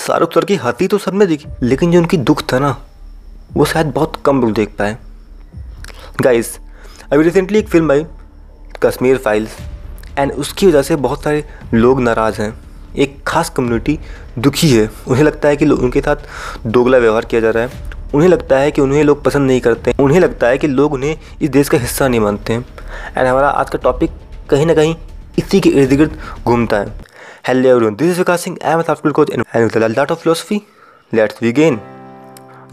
Shahrukh sir की हँसी तो सब में दिखी, लेकिन जो उनकी दुख था ना, वो शायद बहुत कम लोग देख पाए। गाइस अभी रिसेंटली एक फ़िल्म आई कश्मीर फाइल्स एंड उसकी वजह से बहुत सारे लोग नाराज़ हैं। एक खास कम्युनिटी दुखी है। उन्हें लगता है कि उनके साथ दोगला व्यवहार किया जा रहा है। उन्हें लगता है कि उन्हें लोग पसंद नहीं करते उन्हें लगता है कि लोग उन्हें इस देश का हिस्सा नहीं मानते हैं। एंड हमारा आज का टॉपिक कहीं ना कहीं इसी के इर्द गिर्द घूमता है। Hello everyone this is Vikas Singh I am software coach and lot of philosophy let's begin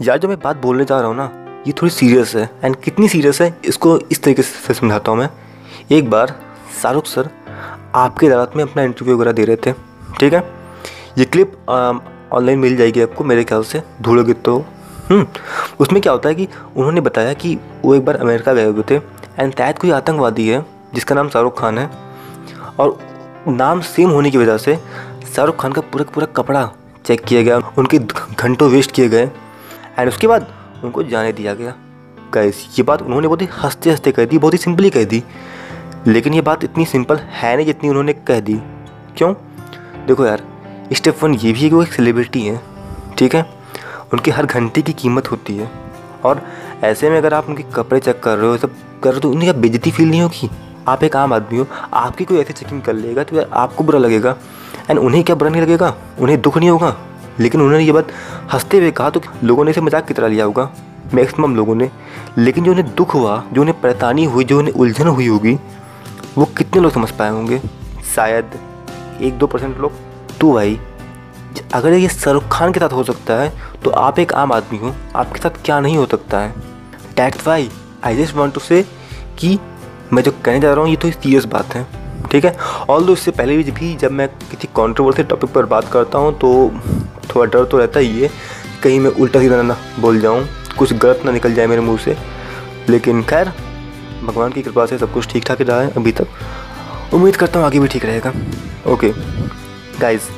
यार जो मैं बात बोलने जा रहा हूँ ना ये थोड़ी सीरियस है एंड कितनी सीरियस है इसको इस तरीके से समझाता हूँ मैं एक बार शाहरुख सर आपके अदालत में अपना इंटरव्यू वगैरह दे रहे थे। ठीक है? ये क्लिप ऑनलाइन मिल जाएगी आपको मेरे ख्याल से ढूंढोगे तो हम्म, उसमें क्या होता है कि उन्होंने बताया कि वो एक बार अमेरिका गए हुए थे। एंड शायद कोई आतंकवादी है जिसका नाम शाहरुख खान है। और नाम सेम होने की वजह से शाहरुख खान का पूरा पूरा कपड़ा चेक किया गया, उनके घंटों वेस्ट किए गए एंड उसके बाद उनको जाने दिया गया। गैस ये बात उन्होंने बहुत ही हँसते हँसते कह दी, बहुत ही सिंपली कह दी, लेकिन ये बात इतनी सिंपल है नहीं जितनी उन्होंने कह दी। क्यों? देखो यार स्टेप वन ये भी है कि वो एक सेलिब्रिटी है, ठीक है? उनकी हर घंटे की कीमत होती है, और ऐसे में अगर आप उनके कपड़े चेक कर रहे हो, सब कर रहे हो तो उन्हें क्या बेजती फील नहीं होगी? आप एक आम आदमी हो, आपकी कोई ऐसे चेकिंग कर लेगा तो आपको बुरा लगेगा। एंड उन्हें क्या बुरा नहीं लगेगा? उन्हें दुख नहीं होगा? लेकिन उन्होंने ये बात हँसते हुए कहा तो लोगों ने इसे मज़ाक की तरह लिया होगा मैक्सिमम लोगों ने। लेकिन जो उन्हें दुख हुआ, जो उन्हें परेशानी हुई, जो उन्हें उलझन हुई होगी, वो कितने लोग समझ पाए होंगे? शायद एक दो परसेंट लोग। तो भाई अगर ये शाहरुख खान के साथ हो सकता है तो आप एक आम आदमी हो, आपके साथ क्या नहीं हो सकता है? That's why I just want to say कि मैं जो कहने जा रहा हूँ ये तो सीरियस बात है ठीक है? ऑल दो इससे पहले भी जब मैं किसी कॉन्ट्रोवर्सी टॉपिक पर बात करता हूँ तो थोड़ा डर तो रहता ही है कहीं मैं उल्टा सीधा ना बोल जाऊँ कुछ गलत ना निकल जाए मेरे मुँह से। लेकिन खैर भगवान की कृपा से सब कुछ ठीक ठाक रहा है अभी तक। उम्मीद करता हूँ आगे भी ठीक रहेगा। ओके गाइज़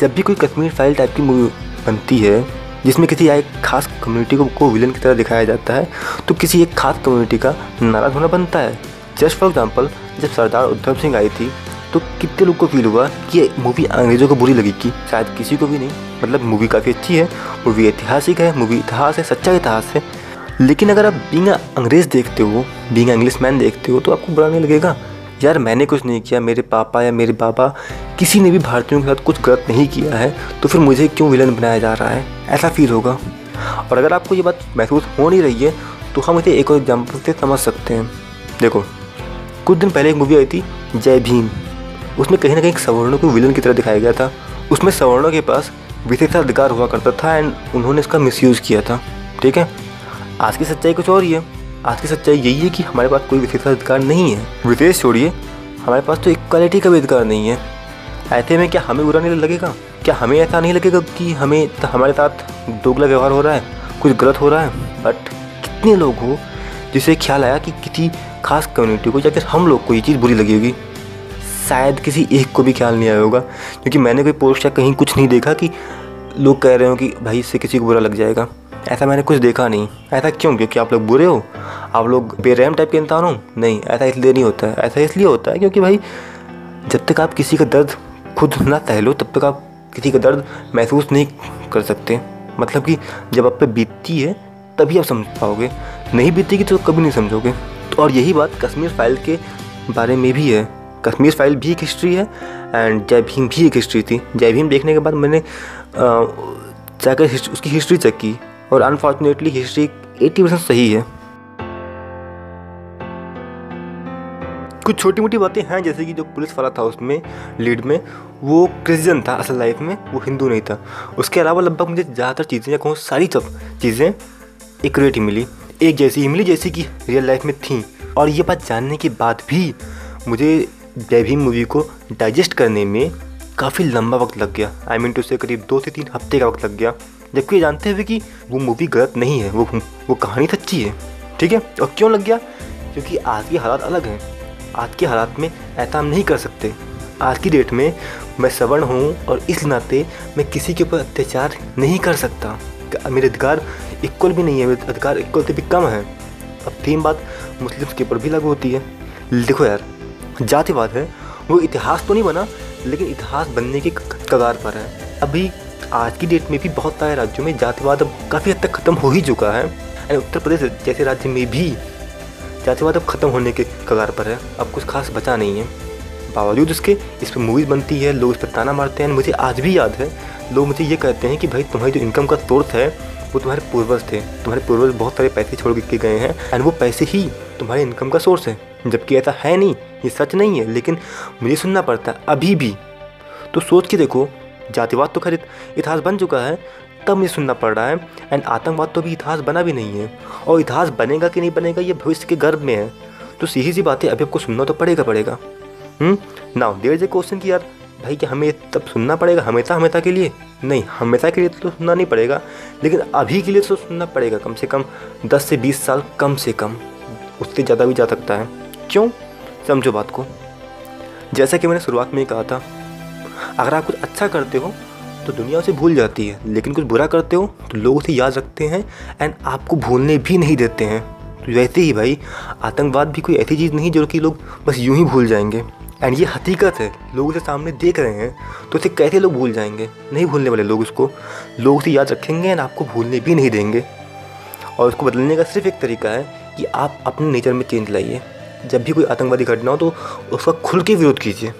जब भी कोई कश्मीर फ़ाइल टाइप की मूवी बनती है जिसमें किसी एक खास कम्युनिटी को, को विलन की तरह दिखाया जाता है तो किसी एक खास कम्युनिटी का नाराज़ होना बनता है। जस्ट फॉर एग्ज़ाम्पल जब सरदार उद्धव सिंह आई थी तो कितने लोग को फील हुआ कि ये मूवी अंग्रेज़ों को बुरी लगेगी? शायद किसी को भी नहीं। मतलब मूवी काफ़ी अच्छी है मूवी ऐतिहासिक है मूवी इतिहास है, सच्चा इतिहास है। लेकिन अगर आप बींग अंग्रेज़ देखते हो बींग इंग्लिश मैन देखते हो तो आपको बुरा नहीं लगेगा। यार, मैंने कुछ नहीं किया, मेरे पापा या मेरे बाबा किसी ने भी भारतीयों के साथ कुछ गलत नहीं किया है तो फिर मुझे क्यों विलन बनाया जा रहा है? ऐसा फील होगा। और अगर आपको ये बात महसूस हो नहीं रही है तो हम इसे एक और एग्ज़ाम्पल से समझ सकते हैं। देखो कुछ दिन पहले एक मूवी आई थी, जय भीम। उसमें कहीं ना कहीं सवर्णों को विलन की तरह दिखाया गया था। उसमें सवर्णों के पास विशेषाधिकार हुआ करता था एंड उन्होंने इसका मिसयूज़ किया था। ठीक है? आज की सच्चाई कुछ और ही है। आज की सच्चाई यही है कि हमारे पास कोई विशेषाधिकार नहीं है। विशेष छोड़िए, हमारे पास तो इक्वालिटी का भी अधिकार नहीं है। ऐसे में क्या हमें बुरा नहीं लगेगा? क्या हमें ऐसा नहीं लगेगा कि हमें हमारे साथ दोगला व्यवहार हो रहा है, कुछ गलत हो रहा है? बट कितने लोग हो जिसे ख्याल आया कि किसी खास कम्युनिटी को या फिर हम लोग को ये चीज़ बुरी लगी होगी। शायद किसी एक को भी ख्याल नहीं आया होगा, क्योंकि मैंने कोई पोस्ट या कहीं कुछ नहीं देखा कि लोग कह रहे हो कि भाई इससे किसी को बुरा लग जाएगा। ऐसा मैंने कुछ देखा नहीं। ऐसा क्यों? क्योंकि आप लोग बुरे हो। आप लोग बेरहम टाइप के इंसान हो? नहीं, ऐसा इसलिए नहीं होता है। ऐसा इसलिए होता है क्योंकि भाई, जब तक आप किसी का दर्द खुद ना सह लो, तब तक आप किसी का दर्द महसूस नहीं कर सकते। मतलब कि जब आप पे बीतती है, तभी आप समझ पाओगे। नहीं बीतेगी तो कभी नहीं समझोगे। और यही बात कश्मीर फ़ाइल के बारे में भी है। कश्मीर फ़ाइल भी एक हिस्ट्री है एंड जय भीम भी एक हिस्ट्री थी। जय भीम देखने के बाद मैंने जाकर उसकी हिस्ट्री चेक की और अनफॉर्चुनेटली हिस्ट्री एट्टी परसेंट सही है। कुछ छोटी मोटी बातें हैं, जैसे कि जो पुलिस वाला था उसमें लीड में, वो क्रिश्चियन था असल लाइफ में, वो हिंदू नहीं था। उसके अलावा लगभग मुझे ज़्यादातर चीज़ें या कहूँ सारी सब चीज़ें इक्वेट ही मिली। एक जैसी इमली जैसी कि रियल लाइफ में थी। और ये बात जानने के बाद भी मुझे जय मूवी को डाइजेस्ट करने में काफ़ी लंबा वक्त लग गया। आई मीन टू से करीब दो से तीन हफ़्ते का वक्त लग गया। जबकि ये जानते हुए कि वो मूवी गलत नहीं है, वो वो कहानी सच्ची है। ठीक है? और क्यों लग गया? क्योंकि आज के हालात अलग हैं। आज के हालात में ऐसा हम नहीं कर सकते। आज की डेट में मैं सवर्ण हूँ और इस नाते मैं किसी के ऊपर अत्याचार नहीं कर सकता। मेरे अधिकार इक्वल भी नहीं है मेरे अधिकार इक्वल से भी कम है। अब तीन बात मुस्लिम्स के ऊपर भी लागू होती है। देखो यार जातिवाद है, वो इतिहास तो नहीं बना, लेकिन इतिहास बनने की कगार पर है। अभी आज की डेट में भी बहुत सारे राज्यों में जातिवाद अब काफ़ी हद तक ख़त्म हो ही चुका है। एंड उत्तर प्रदेश जैसे राज्य में भी जातिवाद अब ख़त्म होने के कगार पर है। अब कुछ खास बचा नहीं है। बावजूद उसके इस पर मूवीज़ बनती है, लोग इस पर ताना मारते हैं। मुझे आज भी याद है लोग मुझे ये कहते हैं कि भाई, तुम्हारी जो इनकम का सोर्स है, वो तुम्हारे पूर्वज थे। तुम्हारे पूर्वज बहुत सारे पैसे छोड़ के गए हैं एंड वो पैसे ही तुम्हारे इनकम का सोर्स है। जबकि ऐसा है नहीं, ये सच नहीं है, लेकिन मुझे सुनना पड़ता है अभी भी। तो सोच के देखो, जातिवाद तो खैर इतिहास बन चुका है, तब मुझे सुनना पड़ रहा है एंड आतंकवाद तो भी इतिहास बना भी नहीं है। और इतिहास बनेगा कि नहीं बनेगा, ये भविष्य के गर्भ में है। तो सीधी सी बात है, अभी आपको सुनना तो पड़ेगा पड़ेगा। Now there is a question कि यार भाई क्या हमें तब सुनना पड़ेगा, हमेशा हमेशा के लिए? नहीं, हमेशा के लिए तो सुनना नहीं पड़ेगा, लेकिन अभी के लिए तो सुनना पड़ेगा, कम से कम दस से बीस साल, कम से कम, उससे ज़्यादा भी जा सकता है। क्यों? समझो बात को। जैसा कि मैंने शुरुआत में ही कहा था, अगर आप कुछ अच्छा करते हो तो दुनिया उसे भूल जाती है, लेकिन कुछ बुरा करते हो तो लोग उसे याद रखते हैं एंड आपको भूलने भी नहीं देते हैं। तो वैसे ही भाई, आतंकवाद भी कोई ऐसी चीज़ नहीं जो कि लोग बस यूँ ही भूल जाएँगे। एंड ये हकीकत है, लोग उसे सामने देख रहे हैं तो उसे कैसे लोग भूल जाएँगे? नहीं भूलने वाले लोग उसको लोग उसे याद रखेंगे एंड आपको भूलने भी नहीं देंगे। और उसको बदलने का सिर्फ़ एक तरीका है कि आप अपने नेचर में चेंज लाइए। जब भी कोई आतंकवादी घटना हो तो उसका खुल के विरोध कीजिए।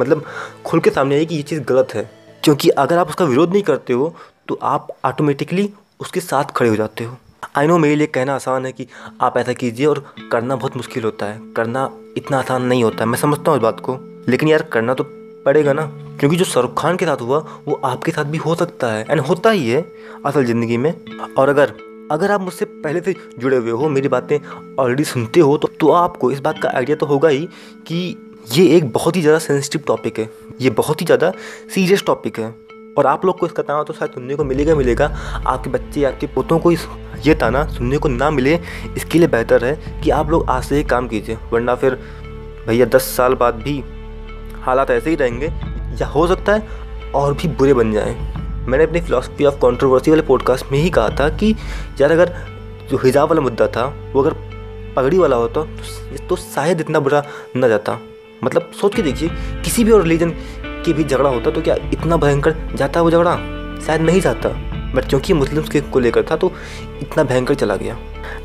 मतलब खुल के सामने आइए कि ये चीज़ गलत है। क्योंकि अगर आप उसका विरोध नहीं करते हो तो आप ऑटोमेटिकली उसके साथ खड़े हो जाते हो। आई नो मेरे लिए कहना आसान है कि आप ऐसा कीजिए और करना बहुत मुश्किल होता है। करना इतना आसान नहीं होता है मैं समझता हूँ इस बात को। लेकिन यार करना तो पड़ेगा ना। क्योंकि जो शाहरुख खान के साथ हुआ वो आपके साथ भी हो सकता है। एंड होता ही है असल ज़िंदगी में। और अगर अगर आप मुझसे पहले से जुड़े हुए हो मेरी बातें ऑलरेडी सुनते हो तो, तो आपको इस बात का आइडिया तो होगा ही कि ये एक बहुत ही ज़्यादा सेंसिटिव टॉपिक है। ये बहुत ही ज़्यादा सीरियस टॉपिक है। और आप लोग को इसका ताना तो शायद सुनने को मिलेगा मिलेगा। आपके बच्चे आपके पोतों को इस ये ताना सुनने को ना मिले। इसके लिए बेहतर है कि आप लोग आज से ही काम कीजिए, वरना फिर भैया दस साल बाद भी हालात ऐसे ही रहेंगे, या हो सकता है और भी बुरे बन जाएँ। मैंने अपनी फिलोसफी ऑफ़ कंट्रोवर्सी वाले पॉडकास्ट में ही कहा था कि यार अगर जो हिजाब वाला मुद्दा था, वो अगर पगड़ी वाला होता तो शायद इतना बुरा न जाता। मतलब सोच के देखिए, किसी भी और रिलीजन के भी झगड़ा होता तो क्या इतना भयंकर जाता वो झगड़ा? शायद नहीं जाता। बट क्योंकि मुस्लिम्स के को लेकर था तो इतना भयंकर चला गया।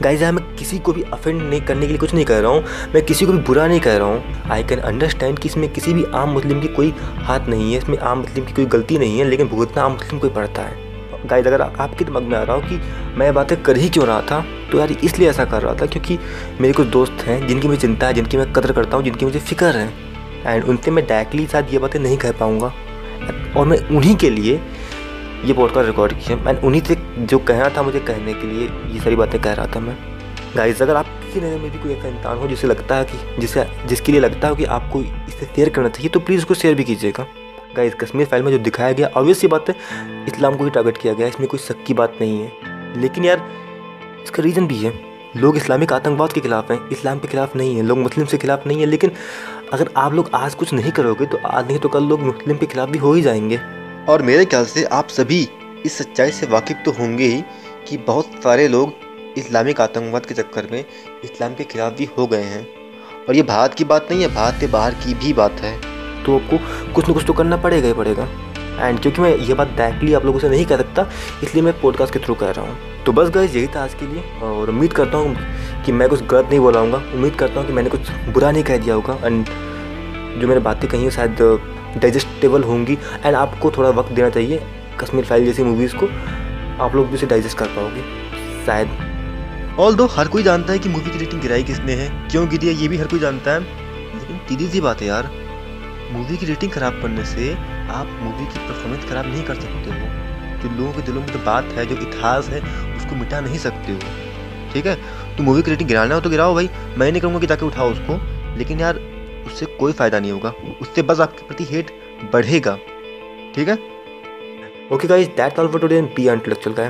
गाइज़ यार, मैं किसी को भी अफेंड नहीं करने के लिए कुछ नहीं कह रहा हूँ। मैं किसी को भी बुरा नहीं कह रहा हूँ। आई कैन अंडरस्टैंड कि इसमें किसी भी आम मुस्लिम की कोई हाथ नहीं है, इसमें आम मुस्लिम की कोई गलती नहीं है, लेकिन भुगतना आम मुस्लिम को ही पड़ता है। गाइज़ अगर आपके दिमाग में आ रहा हो कि मैं बातें कर ही क्यों रहा था तो यार, इसलिए ऐसा कर रहा था क्योंकि मेरे कुछ दोस्त हैं, जिनकी मुझे चिंता है, जिनकी मैं कदर करता हूँ, जिनकी मुझे फ़िक्र है। एंड उनसे मैं डायरेक्टली शायद ये बातें नहीं कह पाऊँगा। और मैं उन्हीं के लिए ये पॉडकास्ट रिकॉर्ड किया। मैं उन्हीं से जो कहना था मुझे कहने के लिए, ये सारी बातें कह रहा था मैं। गाइज़ अगर आप किसी नज़र में भी कोई ऐसा इंसान हो जिसे लगता है कि, जिसे, जिसके लिए लगता हो कि आपको इसे शेयर करना चाहिए तो प्लीज़ उसको शेयर भी कीजिएगा। गाइज़ कश्मीर फ़ाइल में जो दिखाया गया ऑब्वियस ये बात है, इस्लाम को ही टारगेट किया गया, इसमें कोई शक की बात नहीं है। लेकिन यार, इसका रीज़न भी है। लोग इस्लामिक आतंकवाद के खिलाफ हैं, इस्लाम के खिलाफ नहीं है, लोग मुस्लिम के खिलाफ नहीं है, लेकिन अगर आप लोग आज कुछ नहीं करोगे तो आज नहीं तो कल लोग मुस्लिम के खिलाफ भी हो ही जाएँगे। और मेरे ख्याल से आप सभी इस सच्चाई से वाकिफ तो होंगे ही कि बहुत सारे लोग इस्लामिक आतंकवाद के चक्कर में इस्लाम के खिलाफ भी हो गए हैं। और ये भारत की बात नहीं है, भारत के बाहर की भी बात है। तो आपको कुछ ना कुछ तो करना पड़ेगा ही पड़ेगा। एंड क्योंकि मैं ये बात डायरेक्टली आप लोगों से नहीं कह सकता, इसलिए मैं पॉडकास्ट के थ्रू कह रहा हूँ। तो बस गए यही था आज के लिए, और उम्मीद करता हूँ कि मैं कुछ गलत नहीं बोलाऊँगा। उम्मीद करता हूँ कि मैंने कुछ बुरा नहीं कह दिया होगा। एंड जो मैंने बातें कही हैं, शायद डाइजेस्टेबल होंगी एंड आपको थोड़ा वक्त देना चाहिए कश्मीर फ़ाइल जैसी मूवीज़ को। आप लोग भी उसे डाइजेस्ट कर पाओगे, शायद। ऑल दो हर कोई जानता है कि मूवी की रेटिंग गिराई किसने है, क्यों गिरी है, ये भी हर कोई जानता है, लेकिन सीधी सी बात है यार मूवी की रेटिंग ख़राब करने से आप मूवी की परफॉर्मेंस ख़राब नहीं कर सकते हो। जो लोगों के दिलों में जो बात है, जो इतिहास है, उसको मिटा नहीं सकते हो। ठीक है? तो मूवी की रेटिंग गिराना हो तो गिराओ भाई। मैं नहीं कहूँगा कि जाके उठाओ उसको, लेकिन यार उससे कोई फ़ायदा नहीं होगा। उससे बस आपके प्रति हेट बढ़ेगा। ठीक है? Okay guys that's all for today be intellectual का